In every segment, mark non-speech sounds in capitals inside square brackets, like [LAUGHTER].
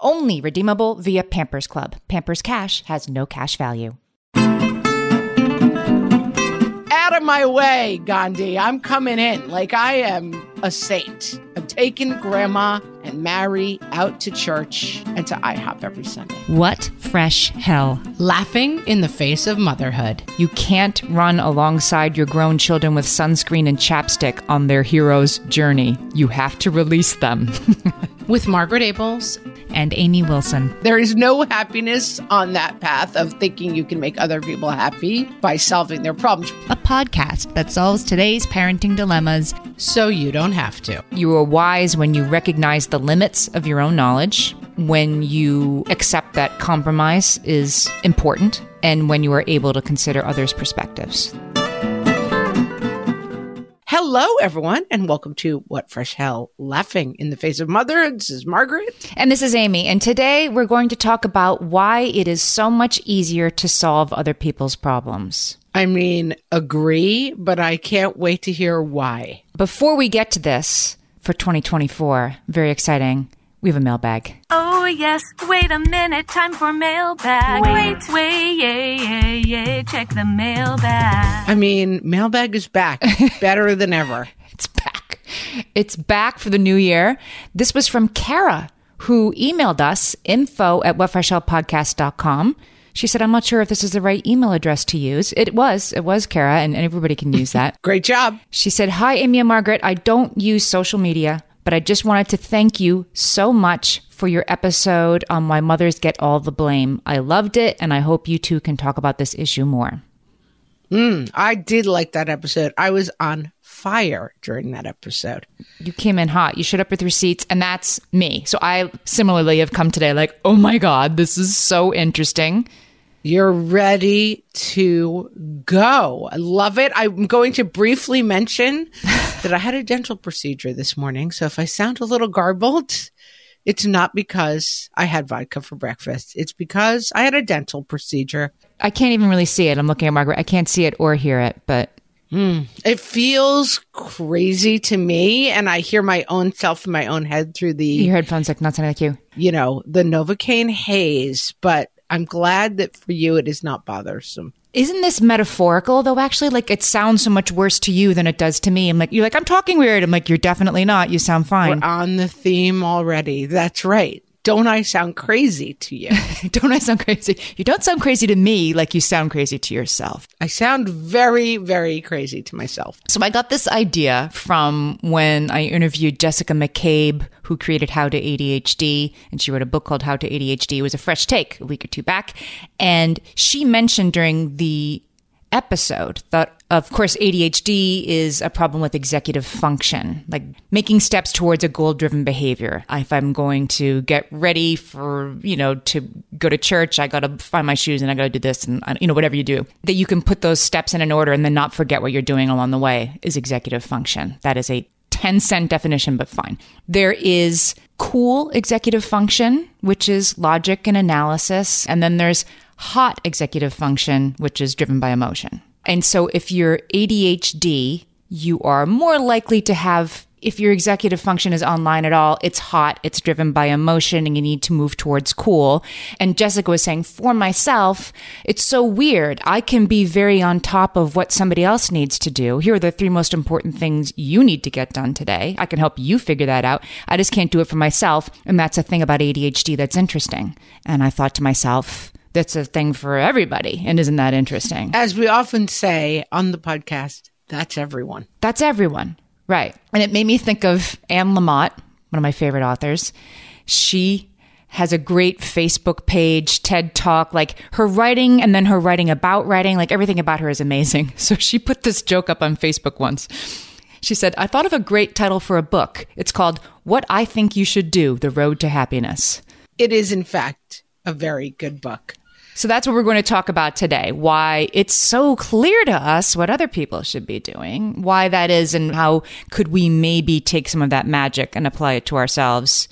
Only redeemable via Pampers Club. Pampers Cash has no cash value. Out of my way, Gandhi. I'm coming in like I am a saint. I'm taking Grandma and Mary out to church and to IHOP every Sunday. What fresh hell? Laughing in the face of motherhood. You can't run alongside your grown children with sunscreen and chapstick on their hero's journey. You have to release them. [LAUGHS] With Margaret Ables and Amy Wilson. There is no happiness on that path of thinking you can make other people happy by solving their problems. A podcast that solves today's parenting dilemmas so you don't have to. You are wise when you recognize the limits of your own knowledge, when you accept that compromise is important, and when you are able to consider others' perspectives. Hello, everyone, and welcome to What Fresh Hell Laughing in the Face of Mother. This is Margaret. And this is Amy. And today we're going to talk about why it is so much easier to solve other people's problems. I mean, agree, but I can't wait to hear why. Before we get to this for 2024, very exciting. We have a mailbag. Oh, yes. Wait a minute. Time for mailbag. Wait, wait, yeah, yeah, yeah. Check the mailbag. I mean, mailbag is back, [LAUGHS] better than ever. It's back. It's back for the new year. This was from Kara, who emailed us info at whatfreshhellpodcast.com. She said, I'm not sure if this is the right email address to use. It was. It was Kara, and, and everybody can use that. [LAUGHS] Great job. She said, Hi, Amy and Margaret. I don't use social media but I just wanted to thank you so much for your episode on Why Mothers Get All the Blame. I loved it, and I hope you two can talk about this issue more. Mm, I did like that episode. I was on fire during that episode. You came in hot. You showed up with receipts, and that's me. So I similarly have come today like, oh my God, this is so interesting. You're ready to go. I love it. I'm going to briefly mention [LAUGHS] that I had a dental procedure this morning. So if I sound a little garbled, it's not because I had vodka for breakfast. It's because I had a dental procedure. I can't even really see it. I'm looking at Margaret. I can't see it or hear it, but. Mm, it feels crazy to me, and I hear my own self in my own head through the your headphones like not sounding like you. You know the Novocaine haze, but I'm glad that for you it is not bothersome. Isn't this metaphorical though? Actually, like it sounds so much worse to you than it does to me. I'm like, you're like, I'm talking weird. I'm like, you're definitely not. You sound fine. We're on the theme already. That's right don't I sound crazy to you? [LAUGHS] don't I sound crazy? You don't sound crazy to me like you sound crazy to yourself. I sound very, very crazy to myself. So I got this idea from when I interviewed Jessica McCabe, who created How to ADHD, and she wrote a book called How to ADHD. It was a fresh take a week or two back. And she mentioned during the episode that of course ADHD is a problem with executive function, like making steps towards a goal driven behavior. If I'm going to get ready for, you know, to go to church, I got to find my shoes and I got to do this and, uh, you know, whatever you do, that you can put those steps in an order and then not forget what you're doing along the way is executive function. That is a 10 cent definition, but fine. There is cool executive function, which is logic and analysis. And then there's hot executive function, which is driven by emotion. And so if you're ADHD, you are more likely to have if your executive function is online at all, it's hot, it's driven by emotion, and you need to move towards cool. And Jessica was saying, for myself, it's so weird. I can be very on top of what somebody else needs to do. Here are the three most important things you need to get done today. I can help you figure that out. I just can't do it for myself. And that's a thing about ADHD that's interesting. And I thought to myself, that's a thing for everybody. And isn't that interesting? As we often say on the podcast, that's everyone. That's everyone. Right. And it made me think of Anne Lamott, one of my favorite authors. She has a great Facebook page, TED Talk, like her writing and then her writing about writing, like everything about her is amazing. [LAUGHS] So she put this joke up on Facebook once. She said, I thought of a great title for a book. It's called What I Think You Should Do The Road to Happiness. It is, in fact, a very good book. So that's what we're going to talk about today. Why it's so clear to us what other people should be doing, why that is, and how could we maybe take some of that magic and apply it to ourselves.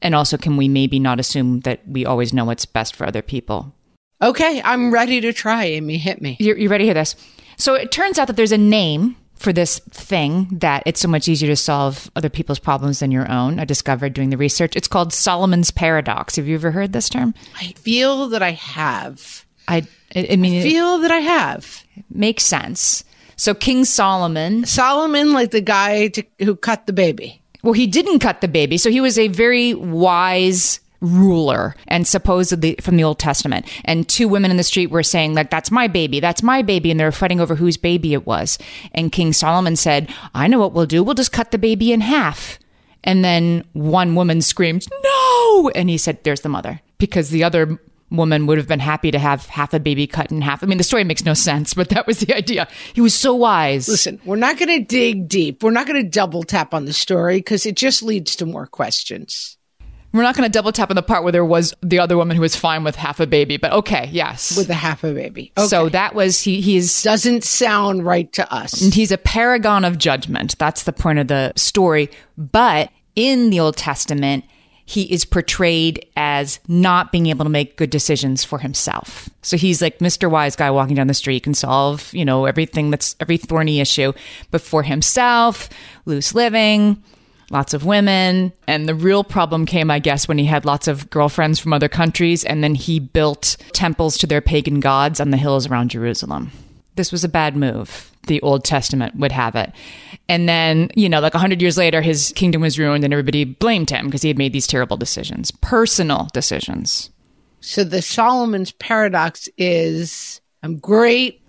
And also, can we maybe not assume that we always know what's best for other people? Okay, I'm ready to try, Amy. Hit me. You're, you ready to hear this? So it turns out that there's a name for this thing that it's so much easier to solve other people's problems than your own. I discovered doing the research. It's called Solomon's paradox. Have you ever heard this term? I feel that I have. I I mean, I feel that I have. makes sense. So King Solomon, Solomon, like the guy to, who cut the baby. well, he didn't cut the baby, so he was a very wise ruler and supposedly from the Old Testament. And two women in the street were saying, like, that's my baby, that's my baby. And they were fighting over whose baby it was. And King Solomon said, I know what we'll do. We'll just cut the baby in half. And then one woman screamed, no. And he said, there's the mother. Because the other woman would have been happy to have half a baby cut in half. I mean, the story makes no sense, but that was the idea. He was so wise. Listen, we're not going to dig deep. We're not going to double tap on the story because it just leads to more questions. We're not going to double tap on the part where there was the other woman who was fine with half a baby, but okay, yes. With a half a baby. Okay. So that was he. He's doesn't sound right to us. And he's a paragon of judgment. That's the point of the story. But in the Old Testament, he is portrayed as not being able to make good decisions for himself. So he's like Mr. Wise guy walking down the street can solve, you know, everything that's every thorny issue, but for himself, loose living, lots of women. And the real problem came, I guess, when he had lots of girlfriends from other countries and then he built temples to their pagan gods on the hills around Jerusalem. This was a bad move. The Old Testament would have it. And then, you know, like a hundred years later, his kingdom was ruined and everybody blamed him because he had made these terrible decisions, personal decisions. So the Solomon's paradox is I'm great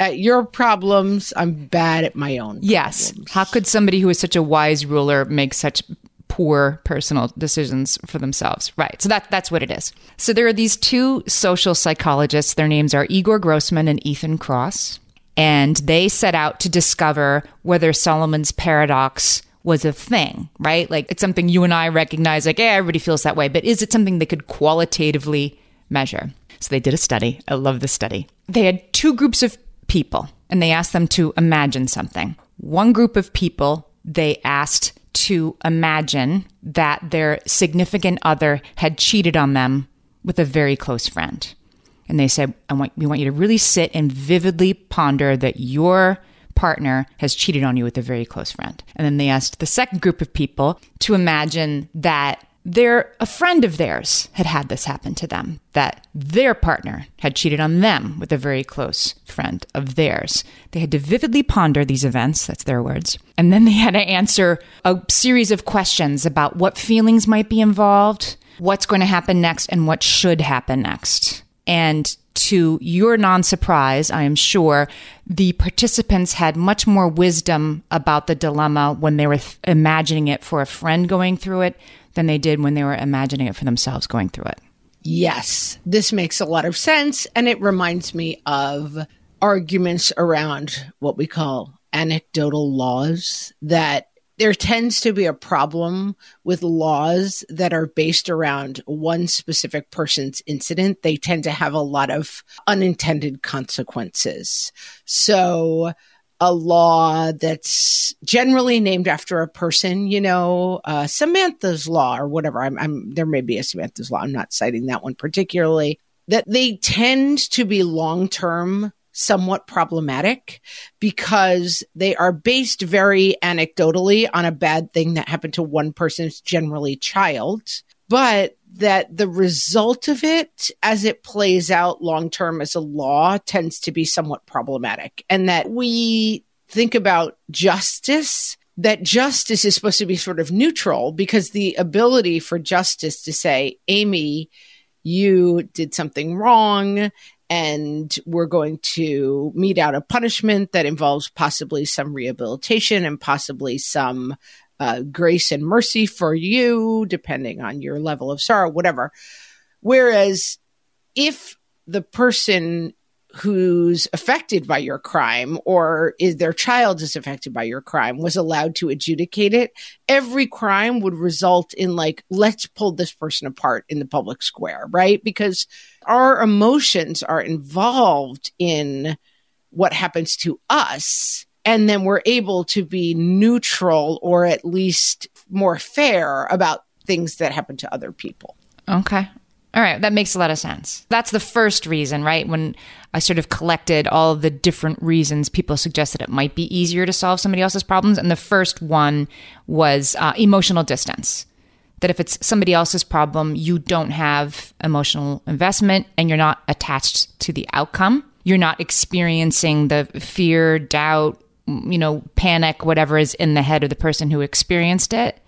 at your problems. I'm bad at my own. Yes. problems. How could somebody who is such a wise ruler make such poor personal decisions for themselves? Right. So that that's what it is. So there are these two social psychologists. Their names are Igor Grossman and Ethan Kross, and they set out to discover whether Solomon's paradox was a thing, right? Like it's something you and I recognize like, yeah, everybody feels that way, but is it something they could qualitatively measure? So they did a study. I love this study. They had two groups of people and they asked them to imagine something. One group of people they asked to imagine that their significant other had cheated on them with a very close friend. And they said, I want, we want you to really sit and vividly ponder that your partner has cheated on you with a very close friend. And then they asked the second group of people to imagine that their a friend of theirs had had this happen to them that their partner had cheated on them with a very close friend of theirs. They had to vividly ponder these events that's their words and then they had to answer a series of questions about what feelings might be involved what's going to happen next and what should happen next. And to your non surprise, I am sure, the participants had much more wisdom about the dilemma when they were th- imagining it for a friend going through it than they did when they were imagining it for themselves going through it. Yes, this makes a lot of sense. And it reminds me of arguments around what we call anecdotal laws that there tends to be a problem with laws that are based around one specific person's incident. They tend to have a lot of unintended consequences. So, a law that's generally named after a person, you know, uh, Samantha's law or whatever. I'm, I'm, there may be a Samantha's law. I'm not citing that one particularly. That they tend to be long term somewhat problematic because they are based very anecdotally on a bad thing that happened to one person's generally child, but that the result of it as it plays out long term as a law tends to be somewhat problematic. And that we think about justice that justice is supposed to be sort of neutral because the ability for justice to say, Amy, you did something wrong and we're going to mete out a punishment that involves possibly some rehabilitation and possibly some uh, grace and mercy for you, depending on your level of sorrow, whatever. Whereas if the person who's affected by your crime or is their child is affected by your crime was allowed to adjudicate it every crime would result in like let's pull this person apart in the public square right because our emotions are involved in what happens to us and then we're able to be neutral or at least more fair about things that happen to other people Okay. All right, that makes a lot of sense. That's the first reason, right? When I sort of collected all the different reasons people suggested it might be easier to solve somebody else's problems. And the first one was uh, emotional distance. That if it's somebody else's problem, you don't have emotional investment and you're not attached to the outcome. You're not experiencing the fear, doubt, you know, panic, whatever is in the head of the person who experienced it.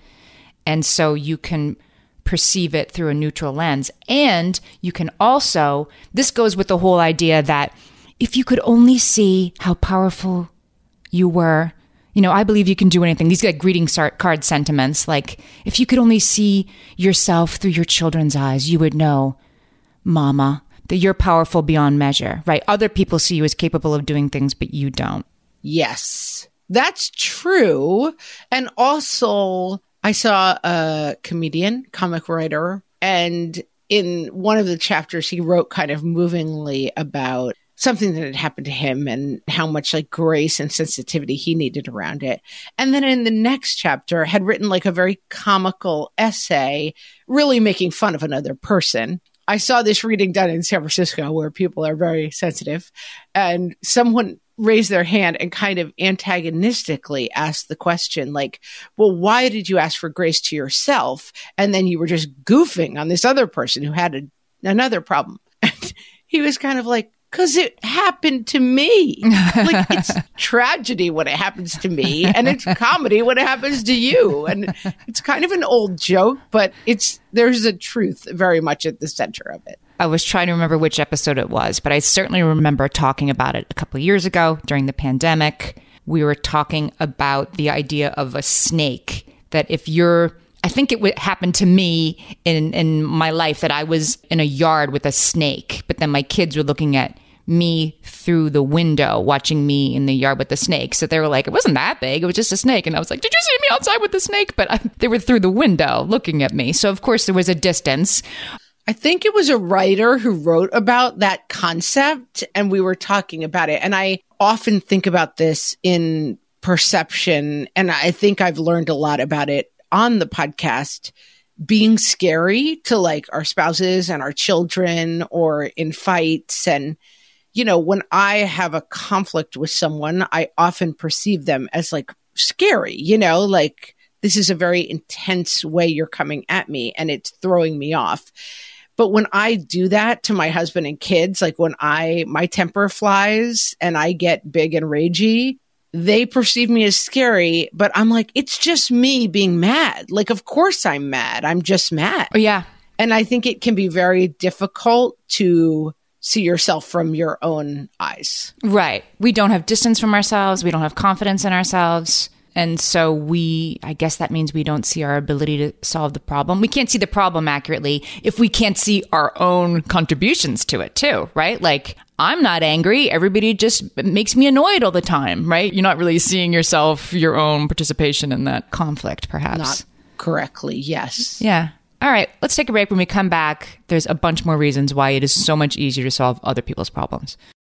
And so you can perceive it through a neutral lens. And you can also, this goes with the whole idea that if you could only see how powerful you were, you know, I believe you can do anything. These like greeting card sentiments, like if you could only see yourself through your children's eyes, you would know, mama, that you're powerful beyond measure, right? Other people see you as capable of doing things, but you don't. Yes, that's true. And also, I saw a comedian, comic writer, and in one of the chapters, he wrote kind of movingly about something that had happened to him and how much like grace and sensitivity he needed around it. And then in the next chapter had written like a very comical essay, really making fun of another person. I saw this reading done in San Francisco where people are very sensitive and someone raised their hand and kind of antagonistically ask the question like, well, why did you ask for grace to yourself? And then you were just goofing on this other person who had a, another problem. [LAUGHS] And he was kind of like, because it happened to me. like [LAUGHS] it's tragedy when it happens to me, and it's comedy when it happens to you. And it's kind of an old joke, but it's there's a truth very much at the center of it. I was trying to remember which episode it was, but I certainly remember talking about it a couple of years ago during the pandemic. We were talking about the idea of a snake that if you're I think it would happen to me in in my life that I was in a yard with a snake, but then my kids were looking at me through the window watching me in the yard with the snake. So they were like, it wasn't that big. It was just a snake. And I was like, did you see me outside with the snake? But I, [LAUGHS] they were through the window looking at me. So of course there was a distance. I think it was a writer who wrote about that concept and we were talking about it. And I often think about this in perception. And I think I've learned a lot about it on the podcast being scary to like our spouses and our children or in fights. And, you know, when I have a conflict with someone, I often perceive them as like scary, you know, like this is a very intense way you're coming at me and it's throwing me off. But when I do that to my husband and kids, like when I, my temper flies and I get big and ragey, they perceive me as scary, but I'm like, it's just me being mad. Like, of course I'm mad. I'm just mad. Oh, yeah. And I think it can be very difficult to see yourself from your own eyes. Right. We don't have distance from ourselves. We don't have confidence in ourselves. And so we, I guess that means we don't see our ability to solve the problem. We can't see the problem accurately if we can't see our own contributions to it too, right? Like, I'm not angry. Everybody just makes me annoyed all the time, right? You're not really seeing yourself, your own participation in that conflict, perhaps. Not correctly, yes. Yeah. All right, let's take a break. When we come back, there's a bunch more reasons why it is so much easier to solve other people's problems.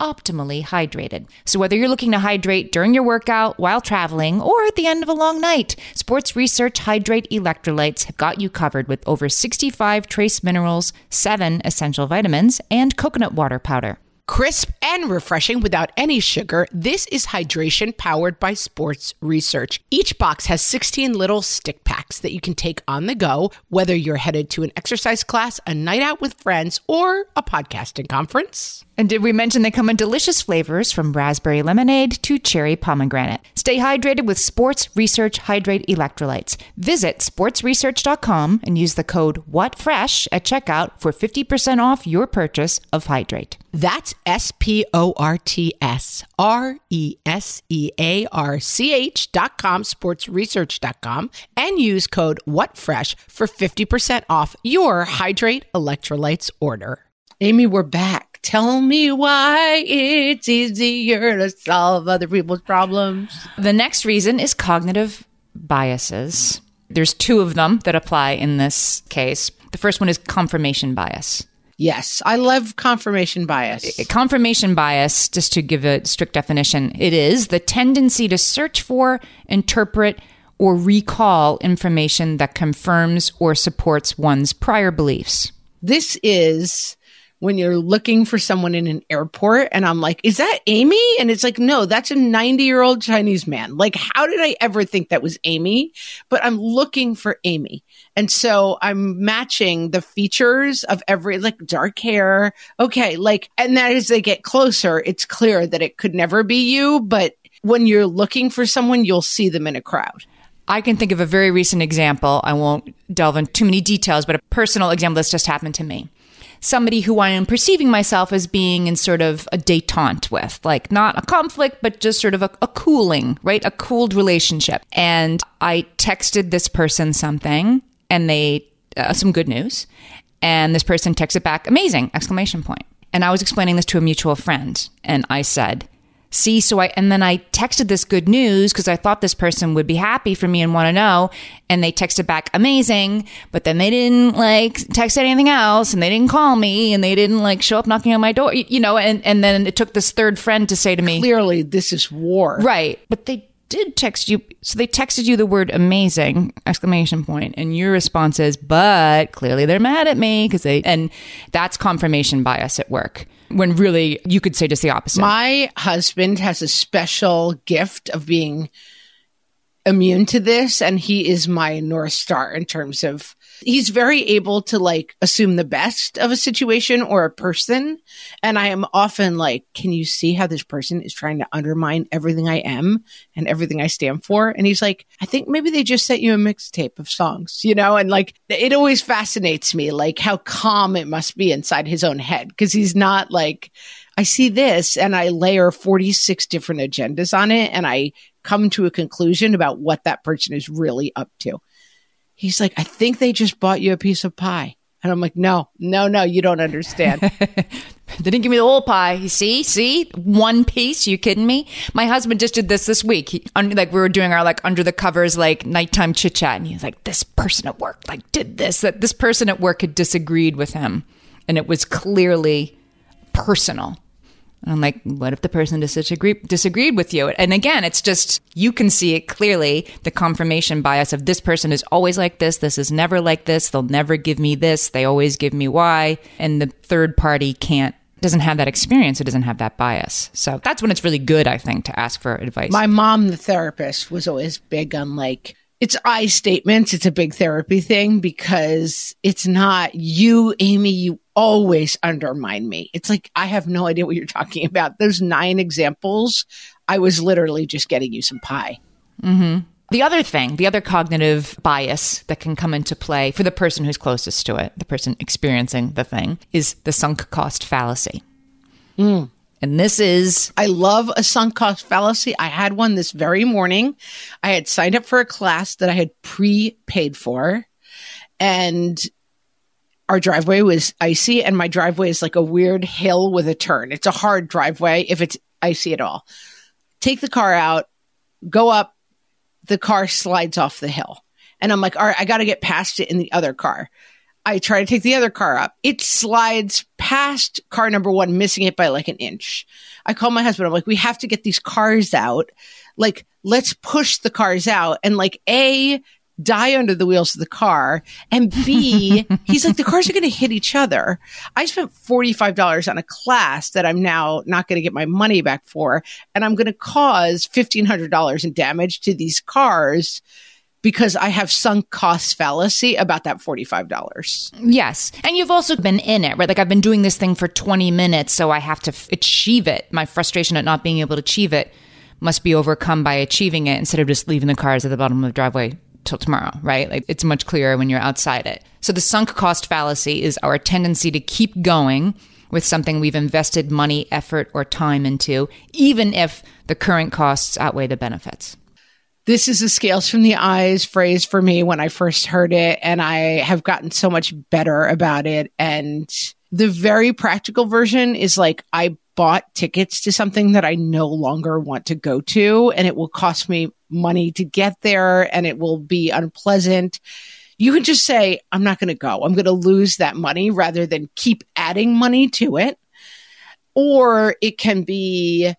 optimally hydrated. So, whether you're looking to hydrate during your workout, while traveling, or at the end of a long night, Sports Research Hydrate Electrolytes have got you covered with over 65 trace minerals, 7 essential vitamins, and coconut water powder. Crisp and refreshing without any sugar, this is hydration powered by sports research. Each box has 16 little stick packs that you can take on the go, whether you're headed to an exercise class, a night out with friends, or a podcasting conference. And did we mention they come in delicious flavors from raspberry lemonade to cherry pomegranate? Stay hydrated with Sports Research Hydrate Electrolytes. Visit sportsresearch.com and use the code WhatFresh at checkout for 50% off your purchase of Hydrate. That's S P O R T S R E S E A R C H dot com, dot com, and use code WhatFresh for 50% off your Hydrate Electrolytes order. Amy, we're back. Tell me why it's easier to solve other people's problems. The next reason is cognitive biases. There's two of them that apply in this case. The first one is confirmation bias. Yes, I love confirmation bias. Uh, confirmation bias, just to give a strict definition, it is the tendency to search for, interpret, or recall information that confirms or supports one's prior beliefs. This is when you're looking for someone in an airport and I'm like, is that Amy? And it's like, no, that's a 90 year old Chinese man. Like, how did I ever think that was Amy? But I'm looking for Amy. And so I'm matching the features of every, like dark hair. Okay. Like, and that as they get closer, it's clear that it could never be you. But when you're looking for someone, you'll see them in a crowd. I can think of a very recent example. I won't delve into too many details, but a personal example that's just happened to me somebody who I am perceiving myself as being in sort of a detente with, like not a conflict, but just sort of a, a cooling, right? A cooled relationship. And I texted this person something and they, uh, some good news. And this person texted back, amazing, exclamation point. And I was explaining this to a mutual friend. And I said, see so i and then i texted this good news because i thought this person would be happy for me and want to know and they texted back amazing but then they didn't like text anything else and they didn't call me and they didn't like show up knocking on my door you know and and then it took this third friend to say to me Clearly, this is war. right but they did text you so they texted you the word amazing exclamation point and your response is but clearly they're mad at me because they and that's confirmation bias at work when really you could say just the opposite. My husband has a special gift of being immune to this, and he is my North Star in terms of he's very able to like assume the best of a situation or a person. And I am often like, can you see how this person is trying to undermine everything I am and everything I stand for? And he's like, I think maybe they just sent you a mixtape of songs, you know? And like, it always fascinates me, like how calm it must be inside his own head. Cause he's not like, I see this and I layer 46 different agendas on it and I come to a conclusion about what that person is really up to. He's like, I think they just bought you a piece of pie. And I'm like, no, no, no, you don't understand. [LAUGHS] They didn't give me the whole pie. You see, see, one piece. You kidding me? My husband just did this this week. He, like we were doing our like under the covers like nighttime chit chat, and he was like, "This person at work like did this. That this person at work had disagreed with him, and it was clearly personal." And I'm like, what if the person disagree- disagreed with you? And again, it's just, you can see it clearly the confirmation bias of this person is always like this. This is never like this. They'll never give me this. They always give me Y. And the third party can't, doesn't have that experience. It doesn't have that bias. So that's when it's really good, I think, to ask for advice. My mom, the therapist, was always big on like, it's I statements. It's a big therapy thing because it's not you, Amy, you always undermine me. It's like, I have no idea what you're talking about. Those nine examples, I was literally just getting you some pie. Mm-hmm. The other thing, the other cognitive bias that can come into play for the person who's closest to it, the person experiencing the thing, is the sunk cost fallacy. Mm. And this is, I love a sunk cost fallacy. I had one this very morning. I had signed up for a class that I had pre-paid for and our driveway was icy and my driveway is like a weird hill with a turn. It's a hard driveway if it's icy at all. Take the car out, go up, the car slides off the hill. And I'm like, all right, I got to get past it in the other car. I try to take the other car up. It slides past car number one, missing it by like an inch. I call my husband. I'm like, we have to get these cars out. Like, let's push the cars out and like A, die under the wheels of the car. And B, [LAUGHS] he's like, the cars are going to hit each other. I spent $45 on a class that I'm now not going to get my money back for. And I'm going to cause $1,500 in damage to these cars because I have sunk cost fallacy about that $45. yes. And you've also been in it, right? Like I've been doing this thing for 20 minutes, so I have to f- achieve it. My frustration at not being able to achieve it must be overcome by achieving it instead of just leaving the cars at the bottom of the driveway till tomorrow, right? Like it's much clearer when you're outside it. So the sunk cost fallacy is our tendency to keep going with something we've invested money, effort, or time into, even if the current costs outweigh the benefits. This is a scales from the eyes phrase for me when I first heard it, and I have gotten so much better about it. And the very practical version is like I bought tickets to something that I no longer want to go to, and it will cost me money to get there, and it will be unpleasant. You can just say, I'm not going to go. I'm going to lose that money rather than keep adding money to it. Or it can be,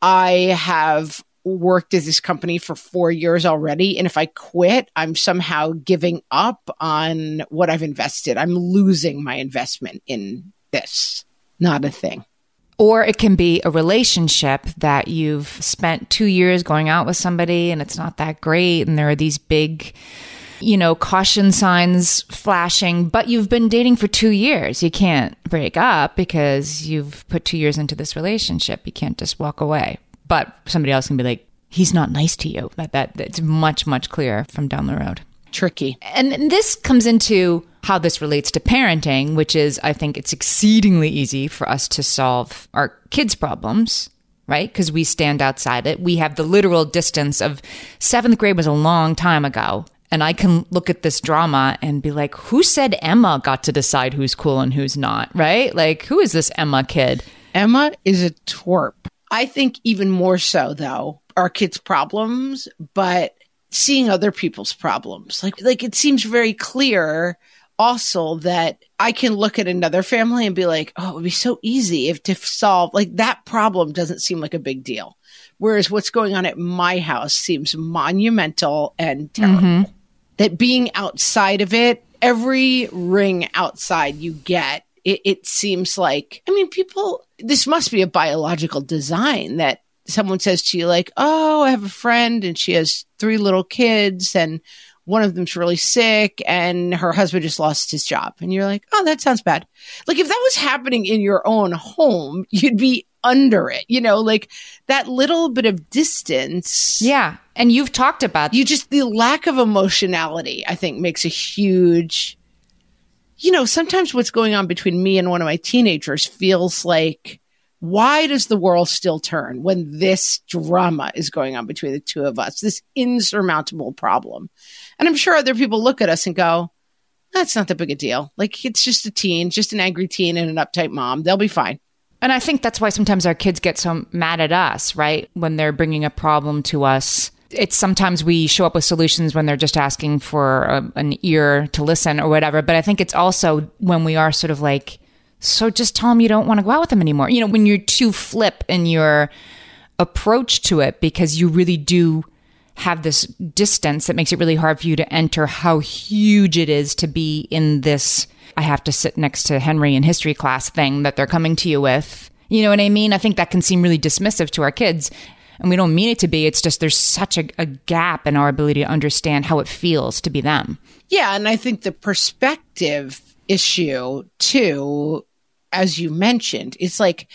I have worked at this company for four years already. And if I quit, I'm somehow giving up on what I've invested. I'm losing my investment in this. Not a thing. Or it can be a relationship that you've spent two years going out with somebody and it's not that great. And there are these big, you know, caution signs flashing, but you've been dating for two years. You can't break up because you've put two years into this relationship. You can't just walk away. But somebody else can be like, he's not nice to you. That, that, it's much, much clearer from down the road. Tricky. And, and this comes into how this relates to parenting, which is I think it's exceedingly easy for us to solve our kids' problems, right? Because we stand outside it. We have the literal distance of seventh grade was a long time ago. And I can look at this drama and be like, who said Emma got to decide who's cool and who's not, right? Like, who is this Emma kid? Emma is a twerp. I think even more so though, our kids' problems, but seeing other people's problems. Like like it seems very clear also that I can look at another family and be like, oh, it would be so easy if to solve like that problem doesn't seem like a big deal. Whereas what's going on at my house seems monumental and terrible. Mm-hmm. That being outside of it, every ring outside you get, it, it seems like, I mean, people, this must be a biological design that someone says to you, like, oh, I have a friend and she has three little kids and one of them's really sick and her husband just lost his job. And you're like, oh, that sounds bad. Like if that was happening in your own home, [LAUGHS] you'd be under it, you know, like that little bit of distance. Yeah. And you've talked about You just, the lack of emotionality, I think makes a huge, you know, sometimes what's going on between me and one of my teenagers feels like, why does the world still turn when this drama is going on between the two of us, this insurmountable problem? And I'm sure other people look at us and go, that's not that big a deal. Like, it's just a teen, just an angry teen and an uptight mom. They'll be fine. And I think that's why sometimes our kids get so mad at us, right? When they're bringing a problem to us. It's sometimes we show up with solutions when they're just asking for a, an ear to listen or whatever. But I think it's also when we are sort of like So just tell them you don't want to go out with them anymore. You know, when you're too flip in your approach to it because you really do have this distance that makes it really hard for you to enter how huge it is to be in this I have to sit next to Henry in history class thing that they're coming to you with. You know what I mean? I think that can seem really dismissive to our kids. And we don't mean it to be. It's just there's such a, a gap in our ability to understand how it feels to be them. Yeah. And I think the perspective issue, too, as you mentioned, it's like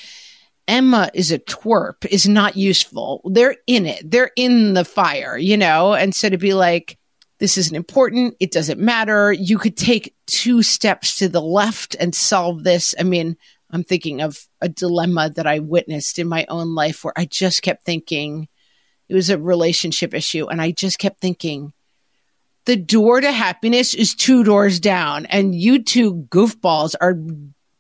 Emma is a twerp, is not useful. They're in it, they're in the fire, you know? And so to be like, this isn't important. It doesn't matter. You could take two steps to the left and solve this. I mean, I'm thinking of a dilemma that I witnessed in my own life where I just kept thinking it was a relationship issue. And I just kept thinking, the door to happiness is two doors down, and you two goofballs are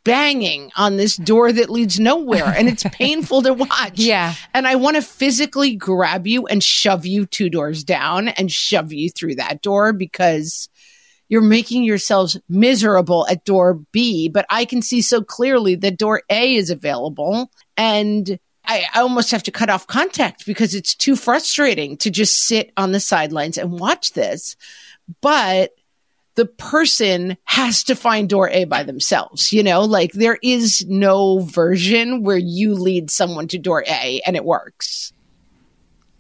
banging on this door that leads nowhere and it's [LAUGHS] painful to watch. Yeah. And I want to physically grab you and shove you two doors down and shove you through that door because you're making yourselves miserable at door B, but I can see so clearly that door A is available and I, I almost have to cut off contact because it's too frustrating to just sit on the sidelines and watch this. But the person has to find door A by themselves. You know, like there is no version where you lead someone to door A and it works.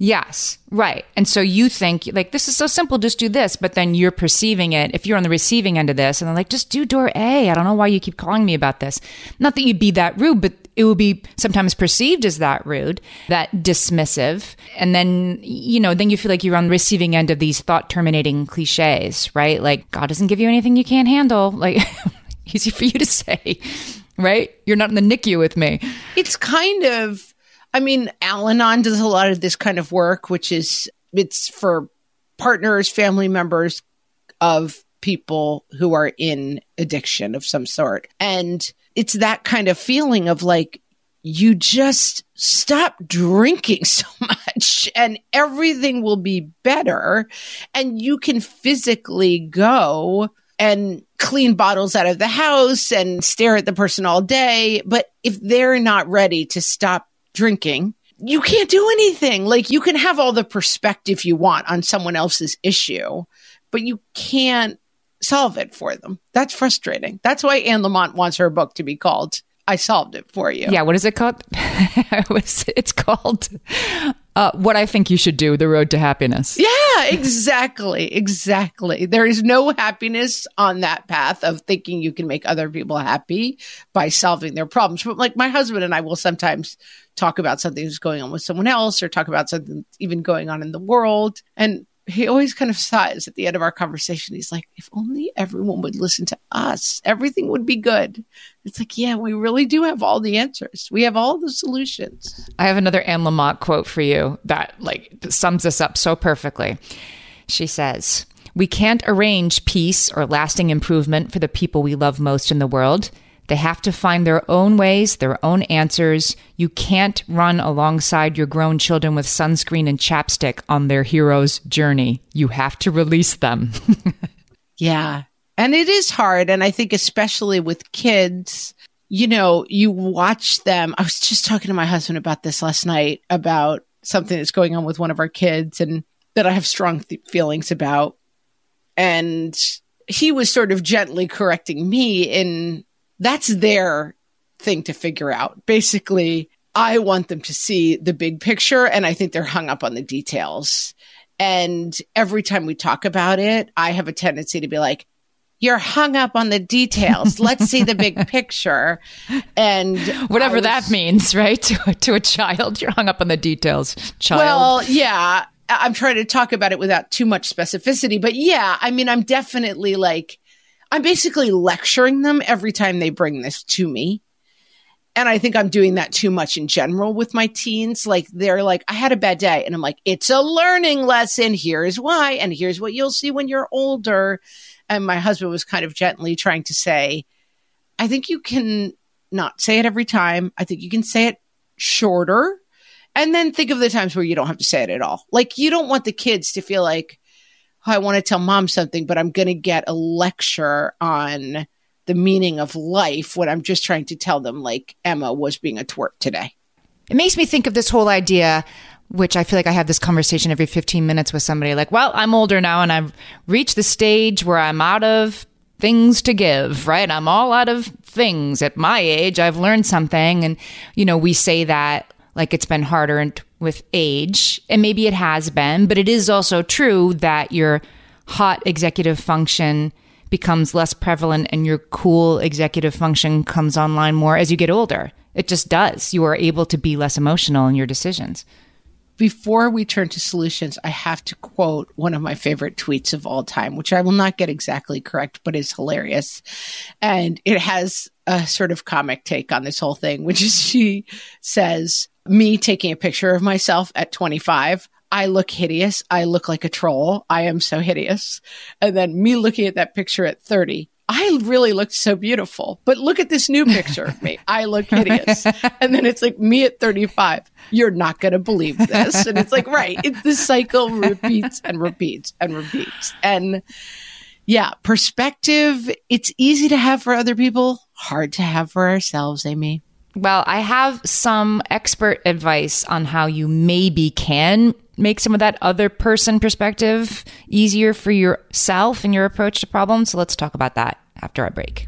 Yes, right. And so you think like this is so simple, just do this, but then you're perceiving it. If you're on the receiving end of this, and they're like, just do door A. I don't know why you keep calling me about this. Not that you'd be that rude, but it will be sometimes perceived as that rude, that dismissive. And then, you know, then you feel like you're on the receiving end of these thought terminating cliches, right? Like, God doesn't give you anything you can't handle. Like, [LAUGHS] easy for you to say, right? You're not in the NICU with me. It's kind of, I mean, Al Anon does a lot of this kind of work, which is, it's for partners, family members of people who are in addiction of some sort. And it's that kind of feeling of like, you just stop drinking [LAUGHS] so much and everything will be better. And you can physically go and clean bottles out of the house and stare at the person all day. But if they're not ready to stop drinking, you can't do anything. Like you can have all the perspective you want on someone else's issue, but you can't solve it for them. That's frustrating. That's why Anne Lamott wants her book to be called I Solved It For You. Yeah, what is it called? [LAUGHS] it's called uh, What I Think You Should Do The Road to Happiness. Yeah, exactly. Exactly. There is no happiness on that path of thinking you can make other people happy by solving their problems. But like my husband and I will sometimes talk about something that's going on with someone else or talk about something even going on in the world. And he always kind of sighs at the end of our conversation. He's like, if only everyone would listen to us, everything would be good. It's like, yeah, we really do have all the answers. We have all the solutions. I have another Anne Lamott quote for you that like sums this up so perfectly. She says, we can't arrange peace or lasting improvement for the people we love most in the world. They have to find their own ways, their own answers. You can't run alongside your grown children with sunscreen and chapstick on their hero's journey. You have to release them. [LAUGHS] yeah. And it is hard. And I think, especially with kids, you know, you watch them. I was just talking to my husband about this last night about something that's going on with one of our kids and that I have strong th- feelings about. And he was sort of gently correcting me in that's their thing to figure out. Basically, I want them to see the big picture, and I think they're hung up on the details. And every time we talk about it, I have a tendency to be like, you're hung up on the details. Let's see the big [LAUGHS] picture. And whatever was, that means, right? [LAUGHS] To, to a child, you're hung up on the details, child. Well, yeah. I'm trying to talk about it without too much specificity, but yeah, I mean, I'm definitely like, I'm basically lecturing them every time they bring this to me. And I think I'm doing that too much in general with my teens. Like they're like, I had a bad day. And I'm like, it's a learning lesson. Here's why. And here's what you'll see when you're older. And my husband was kind of gently trying to say, I think you can not say it every time. I think you can say it shorter. And then think of the times where you don't have to say it at all. Like you don't want the kids to feel like, I want to tell mom something, but I'm going to get a lecture on the meaning of life when I'm just trying to tell them like Emma was being a twerp today. It makes me think of this whole idea, which I feel like I have this conversation every 15 minutes with somebody like, well, I'm older now and I've reached the stage where I'm out of things to give, right? I'm all out of things. At my age, I've learned something. And, you know, we say that like it's been harder and with age, and maybe it has been, but it is also true that your hot executive function becomes less prevalent and your cool executive function comes online more as you get older. It just does. You are able to be less emotional in your decisions. Before we turn to solutions, I have to quote one of my favorite tweets of all time, which I will not get exactly correct, but is hilarious. And it has a sort of comic take on this whole thing, which is she says, Me taking a picture of myself at 25. I look hideous. I look like a troll. I am so hideous. And then me looking at that picture at 30. I really looked so beautiful, but look at this new picture of me. I look hideous. [LAUGHS] And then it's like me at 35. You're not going to believe this. And it's like, right. It's the cycle repeats and repeats and repeats. And yeah, perspective, it's easy to have for other people, hard to have for ourselves, Amy. Well, I have some expert advice on how you maybe can make some of that other person perspective easier for yourself and your approach to problems. So let's talk about that after our break.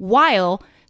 while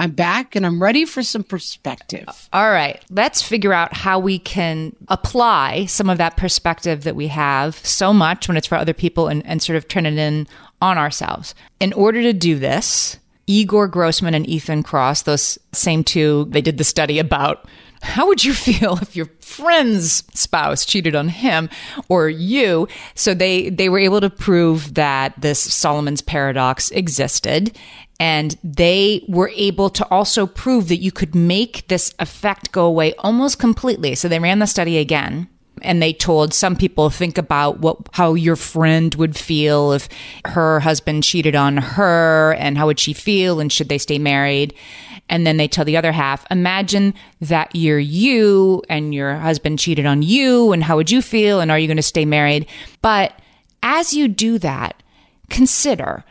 I'm back and I'm ready for some perspective. All right, let's figure out how we can apply some of that perspective that we have so much when it's for other people and, and sort of turn it in on ourselves. In order to do this, Igor Grossmann and Ethan Kross, those same two, they did the study about how would you [LAUGHS] feel if your friend's spouse cheated on him or you so they they were able to prove that this solomon's paradox existed and they were able to also prove that you could make this effect go away almost completely. So they ran the study again and they told some people think about what how your friend would feel if her husband cheated on her and how would she feel and should they stay married? And then they tell the other half imagine that you're you and your husband cheated on you and how would you feel and are you going to stay married? But as you do that, consider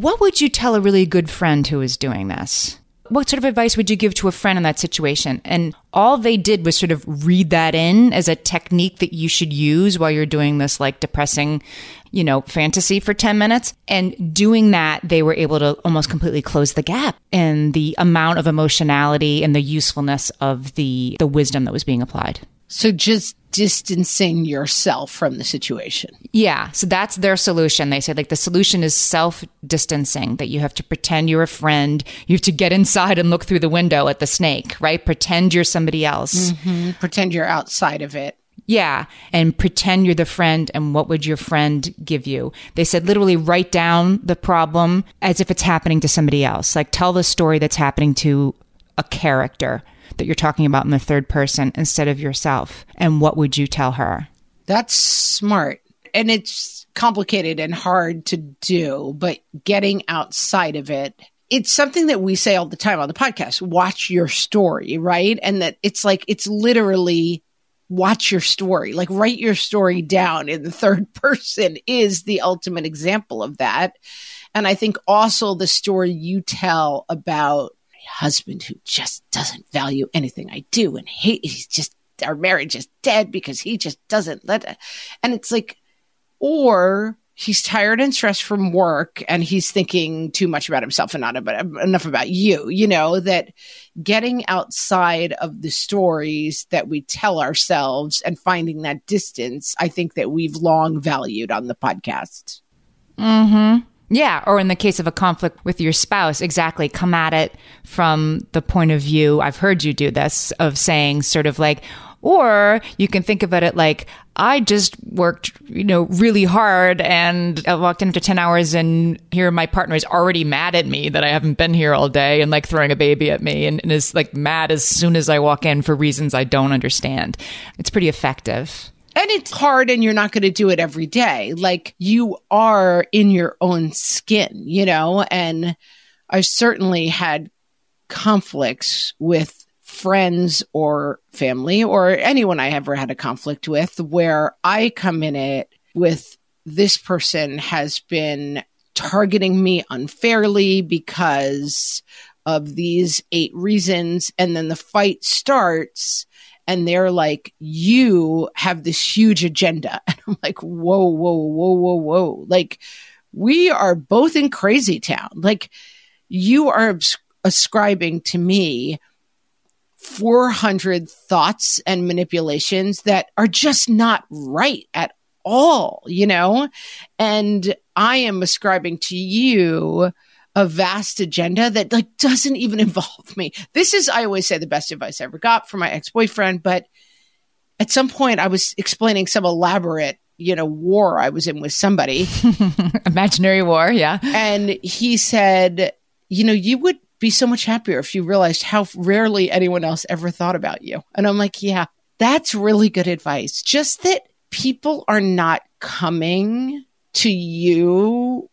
what would you tell a really good friend who is doing this? What sort of advice would you give to a friend in that situation? And all they did was sort of read that in as a technique that you should use while you're doing this like depressing, you know, fantasy for 10 minutes. And doing that, they were able to almost completely close the gap in the amount of emotionality and the usefulness of the the wisdom that was being applied. So just distancing yourself from the situation. Yeah. So that's their solution. They say like the solution is self distancing, that you have to pretend you're a friend. You have to get inside and look through the window at the snake, right? Pretend you're somebody else. Mm-hmm. Pretend you're outside of it. Yeah. And pretend you're the friend. And what would your friend give you? They said literally write down the problem as if it's happening to somebody else. Like tell the story that's happening to a character that you're talking about in the third person instead of yourself? And what would you tell her? That's smart. And it's complicated and hard to do, but getting outside of it, it's something that we say all the time on the podcast watch your story, right? And that it's like, it's literally watch your story, like write your story down in the third [LAUGHS] person is the ultimate example of that. And I think also the story you tell about husband who just doesn't value anything I do and hate, he's just, our marriage is dead because he just doesn't let it. And it's like, or he's tired and stressed from work and he's thinking too much about himself and not about, enough about you, you know, that getting outside of the stories that we tell ourselves and finding that distance, I think that we've long valued on the podcast. Mm-hmm. Yeah, or in the case of a conflict with your spouse, exactly, come at it from the point of view, I've heard you do this, of saying sort of like, or you can think about it like, I just worked, you know, really hard and I walked in after 10 hours and here my partner is already mad at me that I haven't been here all day and like throwing a baby at me and, and is like mad as soon as I walk in for reasons I don't understand. It's pretty effective. And it's hard and you're not going to do it every day. Like you are in your own skin, you know? And I certainly had conflicts with friends or family or anyone I ever had a conflict with where I come in it with this person has been targeting me unfairly because of these eight reasons. And then the fight starts and they're like, you have this huge agenda. [LAUGHS] And I'm like, whoa, whoa, whoa, whoa, whoa. Like, we are both in crazy town. Like, you are ascribing to me 400 thoughts and manipulations that are just not right at all, you know? And I am ascribing to you a vast agenda that like doesn't even [LAUGHS] involve me. This is, I always say, the best advice I ever got from my ex boyfriend. But at some point, I was explaining some elaborate, you know, war I was in with somebody, [LAUGHS] imaginary war, yeah. And he said, you know, you would be so much happier if you realized how rarely anyone else ever thought about you. And I'm like, yeah, that's really good advice. Just that people are not coming to you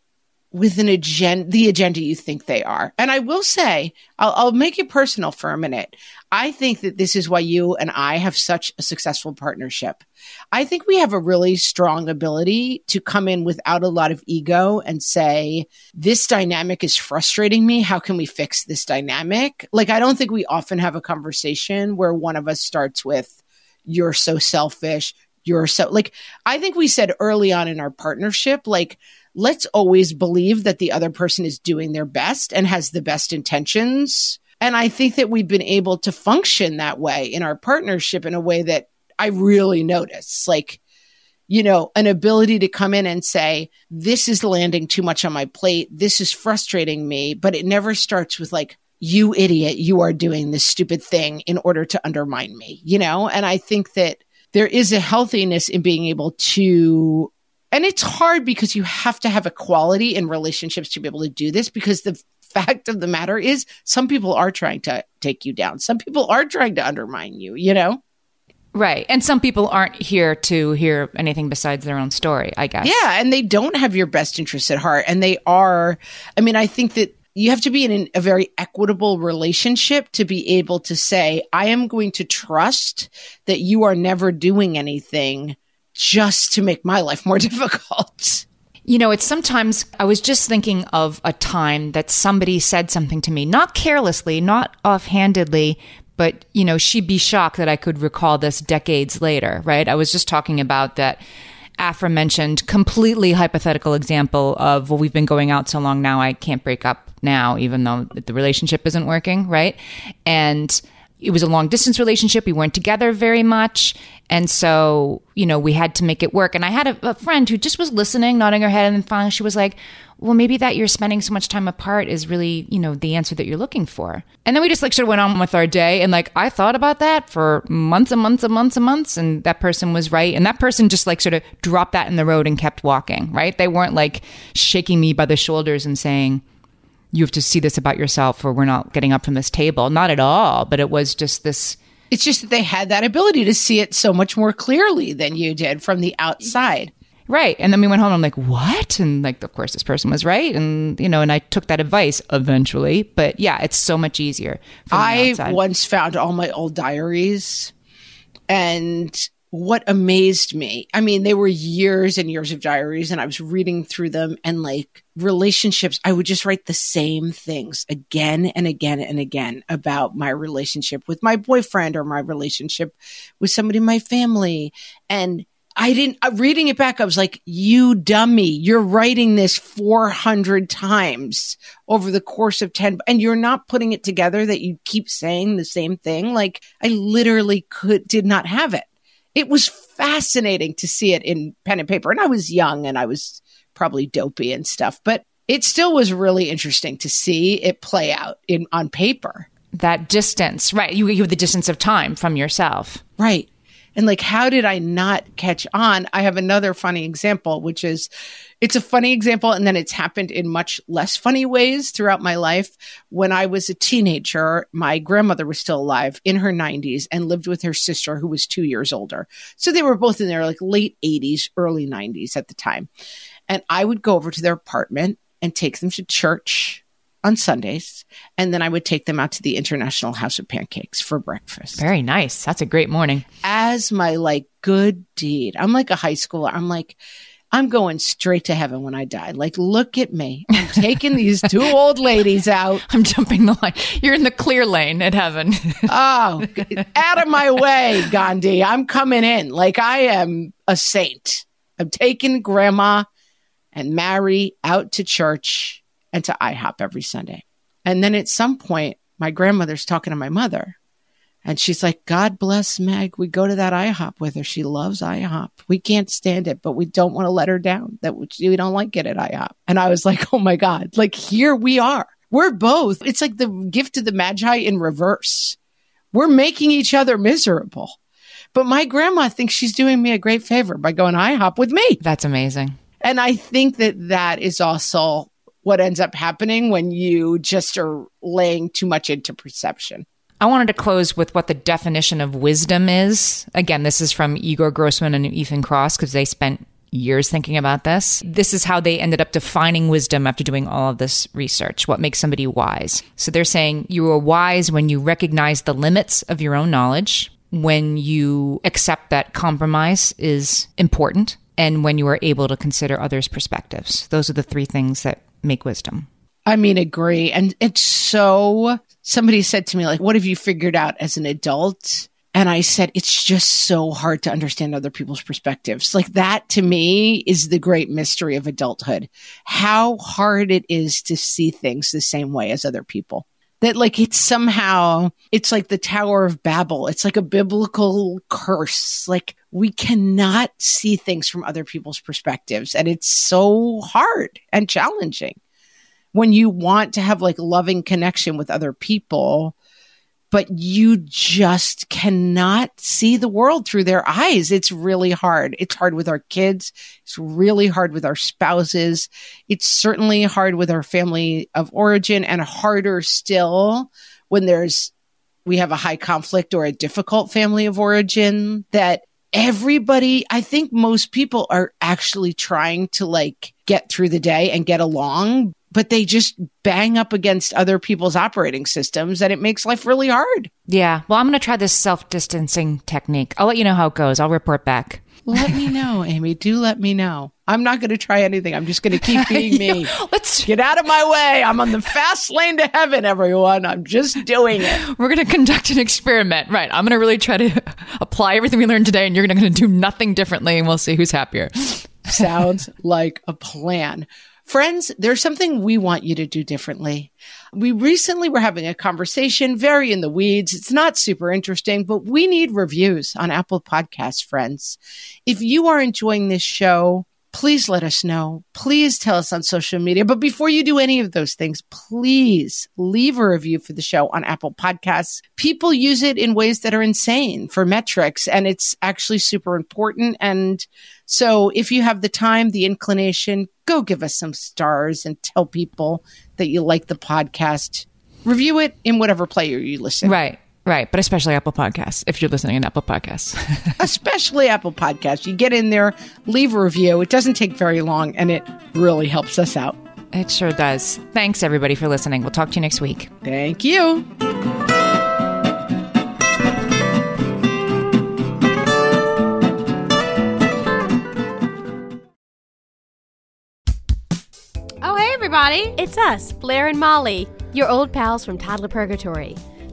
with an agenda, the agenda you think they are. And I will say, I'll, I'll, make it personal for a minute. I think that this is why you and I have such a successful partnership. I think we have a really strong ability to come in without a lot of ego and say, this dynamic is frustrating me. How can we fix this dynamic? Like, I don't think we often have a conversation where one of us starts with, you're so selfish. You're so like, I think we said early on in our partnership, like, let's always believe that the other person is doing their best and has the best intentions. And I think that we've been able to function that way in our partnership in a way that I really notice. Like, you know, an ability to come in and say, this is landing too much on my plate. This is frustrating me. But it never starts with like, you idiot, you are doing this stupid thing in order to undermine me, you know? And I think that there is a healthiness in being able to and it's hard because you have to have equality in relationships to be able to do this because the fact of the matter is some people are trying to take you down. Some people are trying to undermine you, you know? Right. And some people aren't here to hear anything besides their own story, I guess. Yeah. And they don't have your best interests at heart. And they are, I mean, I think that you have to be in a very equitable relationship to be able to say, I am going to trust that you are never doing anything just to make my life more [LAUGHS] difficult. You know, it's sometimes I was just thinking of a time that somebody said something to me, not carelessly, not offhandedly, but you know, she'd be shocked that I could recall this decades later, right? I was just talking about that aforementioned completely hypothetical example of well we've been going out so long now I can't break up now even though the relationship isn't working, right? And it was a long distance relationship. We weren't together very much. And so, you know, we had to make it work. And I had a, a, friend who just was listening, nodding her head. And then finally she was like, well, maybe that you're spending so much time apart is really, you know, the answer that you're looking for. And then we just like sort of went on with our day. And like, I thought about that for months and months and months and months. And that person was right. And that person just like sort of dropped that in the road and kept walking, right? They weren't like shaking me by the shoulders and saying, you have to see this about yourself or we're not getting up from this table. Not at all, but it was just this. It's just that they had that ability to see it so much more clearly than you did from the outside. Right. And then we went home and I'm like, what? And like, of course, this person was right. And, you know, and I took that advice eventually. But yeah, it's so much easier. I once found all my old diaries and what amazed me, I mean, they were years and years of diaries, and I was reading through them and like relationships, I would just write the same things again and again and again about my relationship with my boyfriend or my relationship with somebody in my family. And I didn't, uh, reading it back, I was like, you dummy, you're writing this 400 times over the course of 10, and you're not putting it together that you keep saying the same thing. Like, I literally could, did not have it it was fascinating to see it in pen and paper. And I was young and I was probably dopey and stuff, but it still was really interesting to see it play out in on paper. That distance, right? You, you have the distance of time from yourself, right? And like, how did I not catch on? I have another funny example, which is it's a funny example, and then it's happened in much less funny ways throughout my life. When I was a teenager, my grandmother was still alive in her 90s and lived with her sister, who was two years older. So they were both in their like late 80s, early 90s at the time. And I would go over to their apartment and take them to church on Sundays, and then I would take them out to the International House of Pancakes for breakfast. Very nice. That's a great morning. As my like good deed. I'm like a high schooler. I'm like, I'm going straight to heaven when I die. Like, look at me. I'm taking these two [LAUGHS] old ladies out. I'm jumping the line. You're in the clear lane at heaven. [LAUGHS] oh, out of my way, Gandhi. I'm coming in. Like, I am a saint. I'm taking grandma and Mary out to church and to IHOP every Sunday. And then at some point, my grandmother's talking to my mother. And she's like, God bless Meg. We go to that IHOP with her. She loves IHOP. We can't stand it, but we don't want to let her down. That we don't like it at IHOP. And I was [LAUGHS] like, oh my God, like here we are. We're both. It's like the gift of the Magi in reverse. We're making each other miserable. But my grandma thinks she's doing me a great favor by going IHOP with me. That's amazing. And I think that that is also what ends up happening when you just are laying too much into perception. I wanted to close with what the definition of wisdom is. Again, this is from Igor Grossmann and Ethan Kross because they spent years thinking about this. This is how they ended up defining wisdom after doing all of this research. What makes somebody wise? So they're saying you are wise when you recognize the limits of your own knowledge, when you accept that compromise is important, and when you are able to consider others' perspectives. Those are the three things that make wisdom. I mean, agree. And it's so, somebody said to me, like, what have you figured out as an adult? And I said, it's just so hard to understand other people's perspectives. Like that to me is the great mystery of adulthood. How hard it is to see things the same way as other people. That like it's somehow, it's like the Tower of Babel. It's like a biblical curse. Like we cannot see things from other people's perspectives. And it's so hard and challenging when you want to have like loving connection with other people, but you just cannot see the world through their eyes. It's really hard. It's hard with our kids. It's really hard with our spouses. It's certainly hard with our family of origin and harder still when there's we have a high conflict or a difficult family of origin that everybody, I think most people are actually trying to like get through the day and get along, but they just bang up against other people's operating systems and it makes life really hard. Yeah. Well, I'm going to try this self distancing technique. I'll let you know how it goes. I'll report back. let me know, Amy. Do let me know. I'm not going to try anything. I'm just going to keep [LAUGHS] being me. Let's [LAUGHS] Get out of my way. I'm on the fast lane to heaven, everyone. I'm just doing it. [LAUGHS] we're going to conduct an experiment. Right. I'm going to really try to apply everything we learned today and you're going to do nothing differently and we'll see who's happier. Sounds like a plan. Friends, there's something we want you to do differently. We recently were having a conversation, very in the weeds. It's not super interesting, but we need reviews on Apple Podcasts, friends. If you are enjoying this show, please let us know. Please tell us on social media. But before you do any of those things, please leave a review for the show on Apple Podcasts. People use it in ways that are insane for metrics, and it's actually super important. And so if you have the time, the inclination, go give us some stars and tell people that you like the podcast. Review it in whatever player you listen. Right. Right. But especially Apple Podcasts, if you're listening in Apple Podcasts. [LAUGHS] especially Apple Podcasts. You get in there, leave a review. It doesn't take very long and it really helps us out. it sure does. Thanks, everybody, for listening. We'll talk to you next week. Thank you. Oh, hey, everybody. It's us, Blair and Molly, your old pals from Toddler Purgatory.